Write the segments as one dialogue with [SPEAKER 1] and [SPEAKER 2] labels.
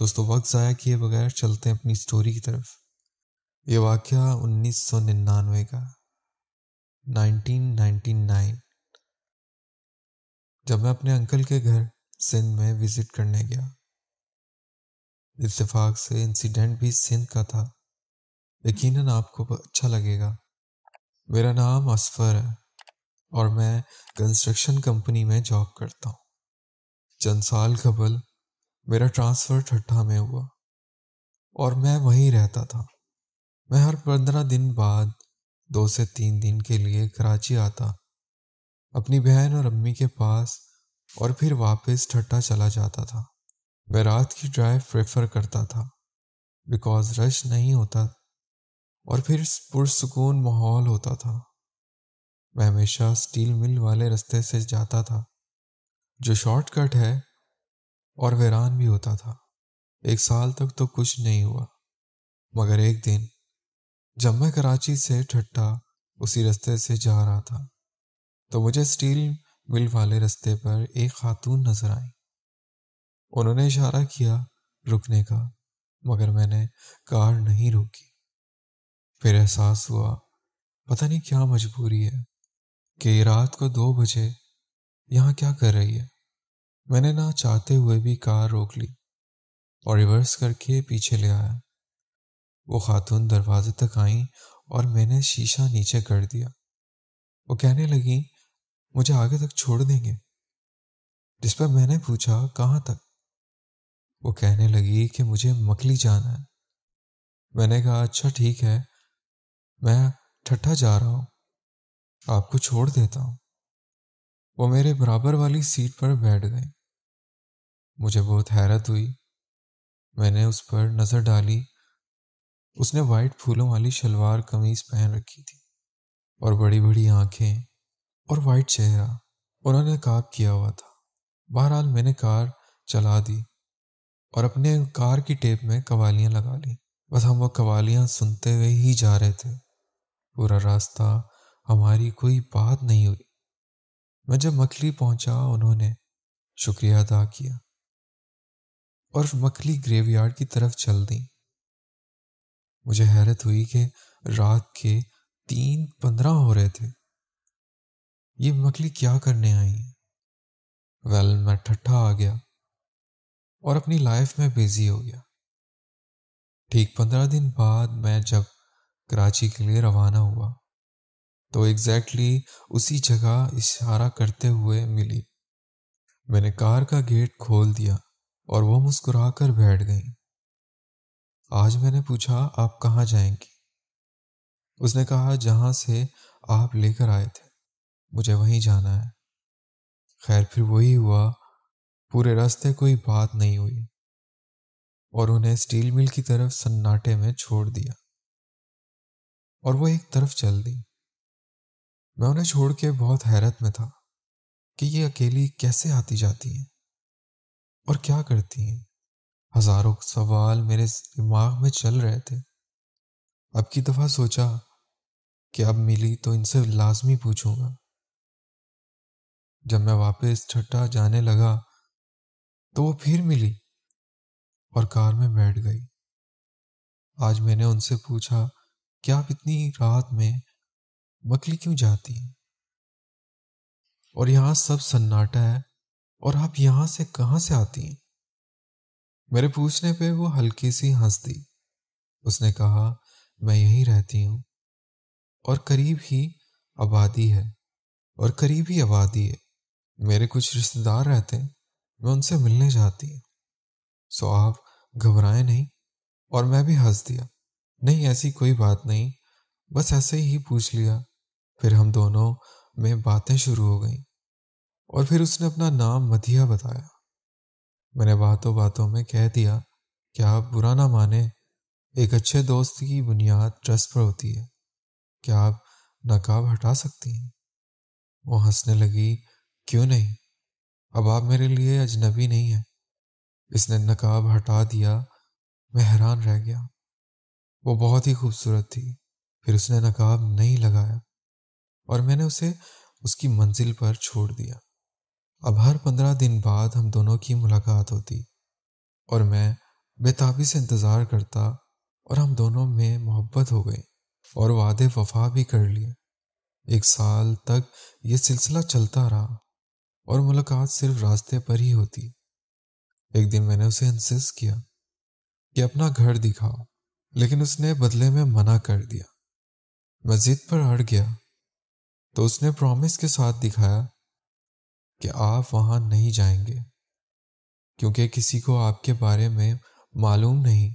[SPEAKER 1] دوستوں وقت ضائع کیے بغیر چلتے ہیں اپنی سٹوری کی طرف۔ یہ واقعہ انیس سو ننانوے کا نائنٹین نائنٹی نائن جب میں اپنے انکل کے گھر سندھ میں وزٹ کرنے گیا۔ اتفاق سے انسیڈنٹ بھی سندھ کا تھا۔ یقیناً آپ کو اچھا لگے گا۔ میرا نام اسفر ہے اور میں کنسٹرکشن کمپنی میں جاب کرتا ہوں۔ چند سال قبل میرا ٹرانسفر ٹھٹھا میں ہوا اور میں وہیں رہتا تھا۔ میں ہر پندرہ دن بعد دو سے تین دن کے لیے کراچی آتا، اپنی بہن اور امی کے پاس، اور پھر واپس ٹھٹا چلا جاتا تھا۔ میں رات کی ڈرائیو پریفر کرتا تھا بیکاز رش نہیں ہوتا اور پھر پرسکون ماحول ہوتا تھا۔ میں ہمیشہ اسٹیل مل والے رستے سے جاتا تھا، جو شارٹ کٹ ہے اور ویران بھی ہوتا تھا۔ ایک سال تک تو کچھ نہیں ہوا۔ مگر ایک دن جب میں کراچی سے ٹھٹا اسی رستے سے جا رہا تھا، تو مجھے اسٹیل مل والے رستے پر ایک خاتون نظر آئی انہوں نے اشارہ کیا رکنے کا، مگر میں نے کار نہیں روکی۔ پھر احساس ہوا، پتہ نہیں کیا مجبوری ہے کہ رات کو دو بجے یہاں کیا کر رہی ہے۔ میں نے نہ چاہتے ہوئے بھی کار روک لی اور ریورس کر کے پیچھے لے آیا۔ وہ خاتون دروازے تک آئیں اور میں نے شیشہ نیچے کر دیا۔ وہ کہنے لگی مجھے آگے تک چھوڑ دیں گے؟ جس پر میں نے پوچھا، کہاں تک؟ وہ کہنے لگی کہ مجھے مکلی جانا ہے۔ میں نے کہا اچھا ٹھیک ہے، میں ٹھٹھا جا رہا ہوں، آپ کو چھوڑ دیتا ہوں۔ وہ میرے برابر والی سیٹ پر بیٹھ گئے مجھے بہت حیرت ہوئی۔ میں نے اس پر نظر ڈالی۔ اس نے وائٹ پھولوں والی شلوار قمیض پہن رکھی تھی اور بڑی بڑی آنکھیں اور وائٹ چہرہ۔ انہوں نے کاپ کیا ہوا تھا۔ بہرحال میں نے کار چلا دی اور اپنے کار کی ٹیپ میں قوالیاں لگا لی بس ہم وہ قوالیاں سنتے ہوئے ہی جا رہے تھے۔ پورا راستہ ہماری کوئی بات نہیں ہوئی۔ میں جب مکھلی پہنچا، انہوں نے شکریہ ادا کیا۔ اور مکھلی گریو یارڈ کی طرف چل دی مجھے حیرت ہوئی کہ رات کے تین پندرہ ہو رہے تھے۔ یہ مکھلی کیا کرنے آئی ویل میں ٹھٹھا آ گیا اور اپنی لائف میں بزی ہو گیا۔ ٹھیک پندرہ دن بعد میں جب کراچی کے لیے روانہ ہوا تو ایگزیکٹلی اسی جگہ اشارہ کرتے ہوئے ملی۔ میں نے کار کا گیٹ کھول دیا۔ اور وہ مسکرا کر بیٹھ گئی آج میں نے پوچھا، آپ کہاں جائیں گی؟ اس نے کہا، جہاں سے آپ لے کر آئے تھے، مجھے وہیں جانا ہے۔ خیر، پھر وہی ہوا، پورے راستے کوئی بات نہیں ہوئی۔ اور انہیں اسٹیل مل کی طرف سناٹے میں چھوڑ دیا۔ اور وہ ایک طرف چل دی۔ میں انہیں چھوڑ کے بہت حیرت میں تھا کہ یہ اکیلی کیسے آتی جاتی ہیں۔ اور کیا کرتی ہیں؟ ہزاروں سوال میرے دماغ میں چل رہے تھے۔ اب کی دفعہ سوچا کہ اب ملی تو ان سے لازمی پوچھوں گا۔ جب میں واپس ٹھٹا جانے لگا تو وہ پھر ملی اور کار میں بیٹھ گئی۔ آج میں نے ان سے پوچھا، کیا آپ اتنی رات میں مکلی کیوں جاتی ہیں؟ اور یہاں سب سناٹا ہے اور آپ یہاں سے کہاں سے آتی ہیں؟ میرے پوچھنے پہ وہ ہلکی سی ہنس دی اس نے کہا، میں یہیں رہتی ہوں۔ اور قریب ہی آبادی ہے، اور قریب ہی آبادی ہے۔ میرے کچھ رشتے دار رہتے ہیں، میں ان سے ملنے جاتی ہوں۔ سو آپ گھبرائیں نہیں، اور میں بھی ہنس دیا۔ نہیں، ایسی کوئی بات نہیں۔ بس ایسے ہی پوچھ لیا۔ پھر ہم دونوں میں باتیں شروع ہو گئیں۔ اور پھر اس نے اپنا نام مدھیا بتایا۔ میں نے باتوں باتوں میں کہہ دیا کہ آپ برا نہ مانے ایک اچھے دوست کی بنیاد ٹرسٹ پر ہوتی ہے۔ کیا آپ نقاب ہٹا سکتی ہیں؟ وہ ہنسنے لگی، کیوں نہیں؟ اب آپ میرے لیے اجنبی نہیں ہیں۔ اس نے نقاب ہٹا دیا، میں حیران رہ گیا۔ وہ بہت ہی خوبصورت تھی، پھر اس نے نقاب نہیں لگایا۔ اور میں نے اسے اس کی منزل پر چھوڑ دیا۔ اب ہر پندرہ دن بعد ہم دونوں کی ملاقات ہوتی اور میں بےتابی سے انتظار کرتا اور ہم دونوں میں محبت ہو گئی اور وعدے وفا بھی کر لیے۔ ایک سال تک یہ سلسلہ چلتا رہا اور ملاقات صرف راستے پر ہی ہوتی۔ ایک دن میں نے اسے انسس کیا کہ اپنا گھر دکھاؤ، لیکن اس نے بدلے میں منع کر دیا۔ میں ضد پر اڑ گیا تو اس نے پرومس کے ساتھ دکھایا کہ آپ وہاں نہیں جائیں گے، کیونکہ کسی کو آپ کے بارے میں معلوم نہیں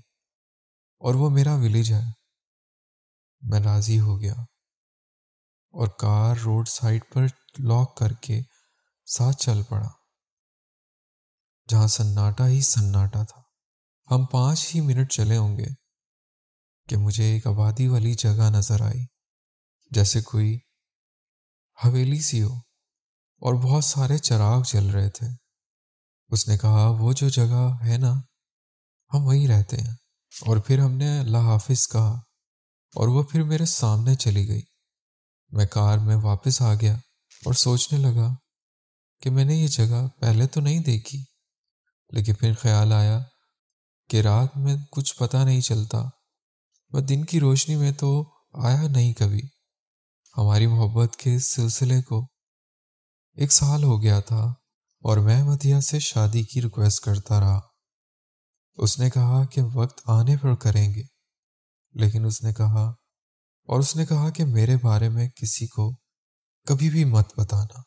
[SPEAKER 1] اور وہ میرا ولیج ہے۔ میں راضی ہو گیا اور کار روڈ سائڈ پر لاک کر کے ساتھ چل پڑا، جہاں سناٹا ہی سناٹا تھا۔ ہم پانچ ہی منٹ چلے ہوں گے کہ مجھے ایک آبادی والی جگہ نظر آئی، جیسے کوئی حویلی سی ہو۔ اور بہت سارے چراغ جل رہے تھے۔ اس نے کہا، وہ جو جگہ ہے نا، ہم وہیں رہتے ہیں۔ اور پھر ہم نے اللہ حافظ کہا، اور وہ پھر میرے سامنے چلی گئی۔ میں کار میں واپس آ گیا اور سوچنے لگا کہ میں نے یہ جگہ پہلے تو نہیں دیکھی، لیکن پھر خیال آیا کہ رات میں کچھ پتہ نہیں چلتا۔ میں دن کی روشنی میں تو آیا نہیں کبھی۔ ہماری محبت کے سلسلے کو ایک سال ہو گیا تھا اور میں مدیہ سے شادی کی ریکویسٹ کرتا رہا۔ اس نے کہا کہ وقت آنے پر کریں گے۔ لیکن اس نے کہا اور اس نے کہا کہ میرے بارے میں کسی کو کبھی بھی مت بتانا۔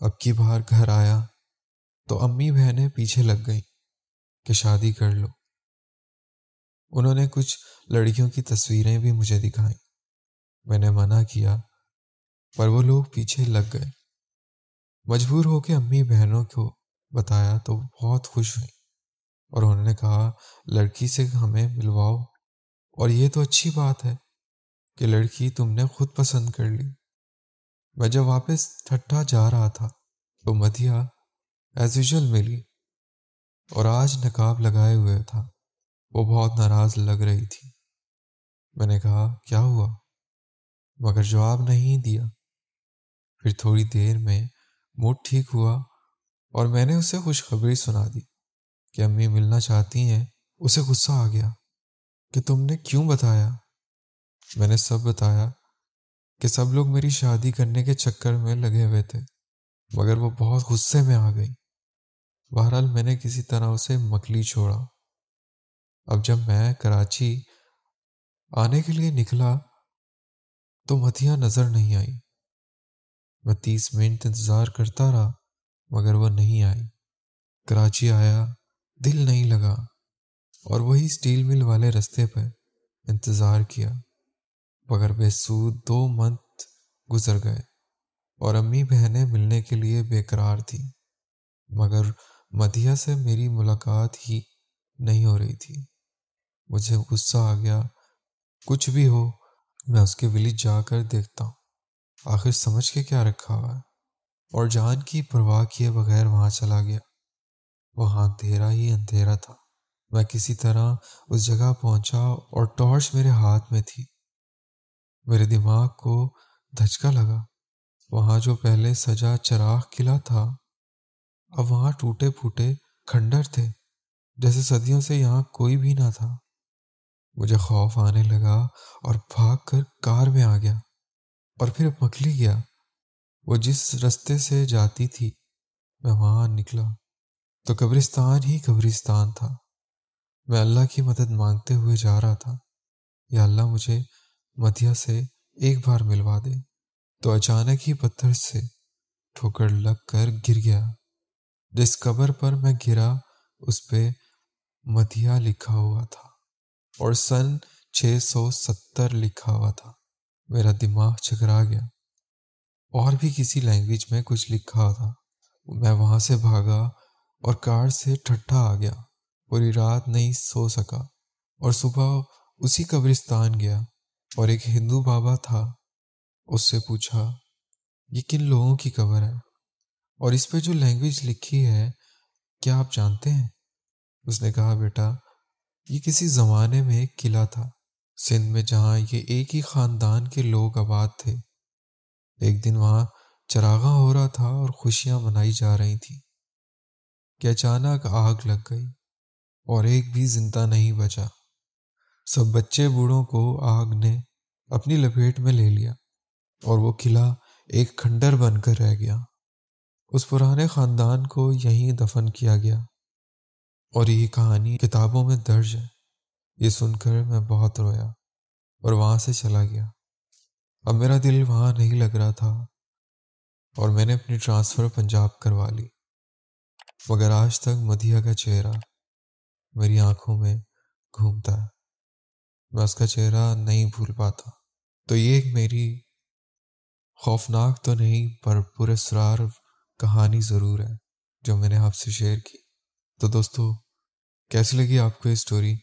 [SPEAKER 1] اب کی بار گھر آیا تو امی بہنیں پیچھے لگ گئیں کہ شادی کر لو۔ انہوں نے کچھ لڑکیوں کی تصویریں بھی مجھے دکھائیں۔ میں نے منع کیا پر وہ لوگ پیچھے لگ گئے۔ مجبور ہو کے امی بہنوں کو بتایا تو بہت خوش ہوئی اور انہوں نے کہا، لڑکی سے ہمیں ملواؤ۔ اور یہ تو اچھی بات ہے کہ لڑکی تم نے خود پسند کر لی۔ میں جب واپس ٹھٹا جا رہا تھا تو مدھیا ایز یوزل ملی اور آج نقاب لگائے ہوئے تھا۔ وہ بہت ناراض لگ رہی تھی۔ میں نے کہا، کیا ہوا؟ مگر جواب نہیں دیا۔ پھر تھوڑی دیر میں موڈ ٹھیک ہوا اور میں نے اسے خوشخبری سنا دی کہ امی ملنا چاہتی ہیں، اسے غصہ آ گیا کہ تم نے کیوں بتایا؟ میں نے سب بتایا کہ سب لوگ میری شادی کرنے کے چکر میں لگے ہوئے تھے، مگر وہ بہت غصے میں آ گئی بہرحال میں نے کسی طرح اسے مکلی چھوڑا۔ اب جب میں کراچی آنے کے لیے نکلا تو متھیاں نظر نہیں آئی میں تیس منٹ انتظار کرتا رہا، مگر وہ نہیں آئی۔ کراچی آیا، دل نہیں لگا، اور وہی اسٹیل مل والے رستے پہ انتظار کیا۔ مگر بے سود دو منتھ گزر گئے، اور امی بہنیں ملنے کے لیے بے قرار تھیں۔ مگر مدھیہ سے میری ملاقات ہی نہیں ہو رہی تھی۔ مجھے غصہ آ گیا، کچھ بھی ہو، میں اس کے ولیج جا کر دیکھتا ہوں۔ آخر سمجھ کے کیا رکھا ہوا ہے؟ اور جان کی پرواہ کیے بغیر وہاں چلا گیا۔ وہاں اندھیرا ہی اندھیرا تھا۔ میں کسی طرح اس جگہ پہنچا اور ٹارچ میرے ہاتھ میں تھی۔ میرے دماغ کو دھچکا لگا۔ وہاں جو پہلے سجا چراغ قلعہ تھا، اب وہاں ٹوٹے پھوٹے کھنڈر تھے، جیسے صدیوں سے یہاں کوئی بھی نہ تھا۔ مجھے خوف آنے لگا اور بھاگ کر کار میں آ گیا۔ اور پھر مکلی گیا۔ وہ جس رستے سے جاتی تھی، میں وہاں نکلا۔ تو قبرستان ہی قبرستان تھا۔ میں اللہ کی مدد مانگتے ہوئے جا رہا تھا۔ یا اللہ مجھے مدھیہ سے ایک بار ملوا دے۔ تو اچانک ہی پتھر سے ٹھوکر لگ کر گر گیا۔ جس قبر پر میں گرا، اس پہ مدھیہ لکھا ہوا تھا۔ اور سن چھ سو ستر لکھا ہوا تھا۔ میرا دماغ چکرا گیا۔ اور بھی کسی لینگویج میں کچھ لکھا تھا۔ میں وہاں سے بھاگا اور کار سے ٹھٹھا آ گیا۔ پوری رات نہیں سو سکا۔ اور صبح اسی قبرستان گیا اور ایک ہندو بابا تھا۔ اس سے پوچھا، یہ کن لوگوں کی قبر ہے؟ اور اس پہ جو لینگویج لکھی ہے، کیا آپ جانتے ہیں؟ اس نے کہا، بیٹا، یہ کسی زمانے میں ایک قلعہ تھا۔ سندھ میں جہاں یہ ایک ہی خاندان کے لوگ آباد تھے۔ ایک دن وہاں چراغاں ہو رہا تھا اور خوشیاں منائی جا رہی تھیں۔ کہ اچانک آگ لگ گئی اور ایک بھی زندہ نہیں بچا۔ سب بچے بوڑھوں کو آگ نے اپنی لپیٹ میں لے لیا اور وہ قلعہ ایک کھنڈر بن کر رہ گیا۔ اس پرانے خاندان کو یہیں دفن کیا گیا اور یہ کہانی کتابوں میں درج ہے۔ یہ سن کر میں بہت رویا اور وہاں سے چلا گیا۔ اب میرا دل وہاں نہیں لگ رہا تھا اور میں نے اپنی ٹرانسفر پنجاب کروا لی۔ مگر آج تک مدھیا کا چہرہ میری آنکھوں میں گھومتا ہے۔ میں اس کا چہرہ نہیں بھول پاتا۔ تو یہ ایک میری خوفناک تو نہیں، پر پرسرار کہانی ضرور ہے جو میں نے آپ سے شیئر کی۔ تو دوستو، کیسی لگی آپ کو یہ اسٹوری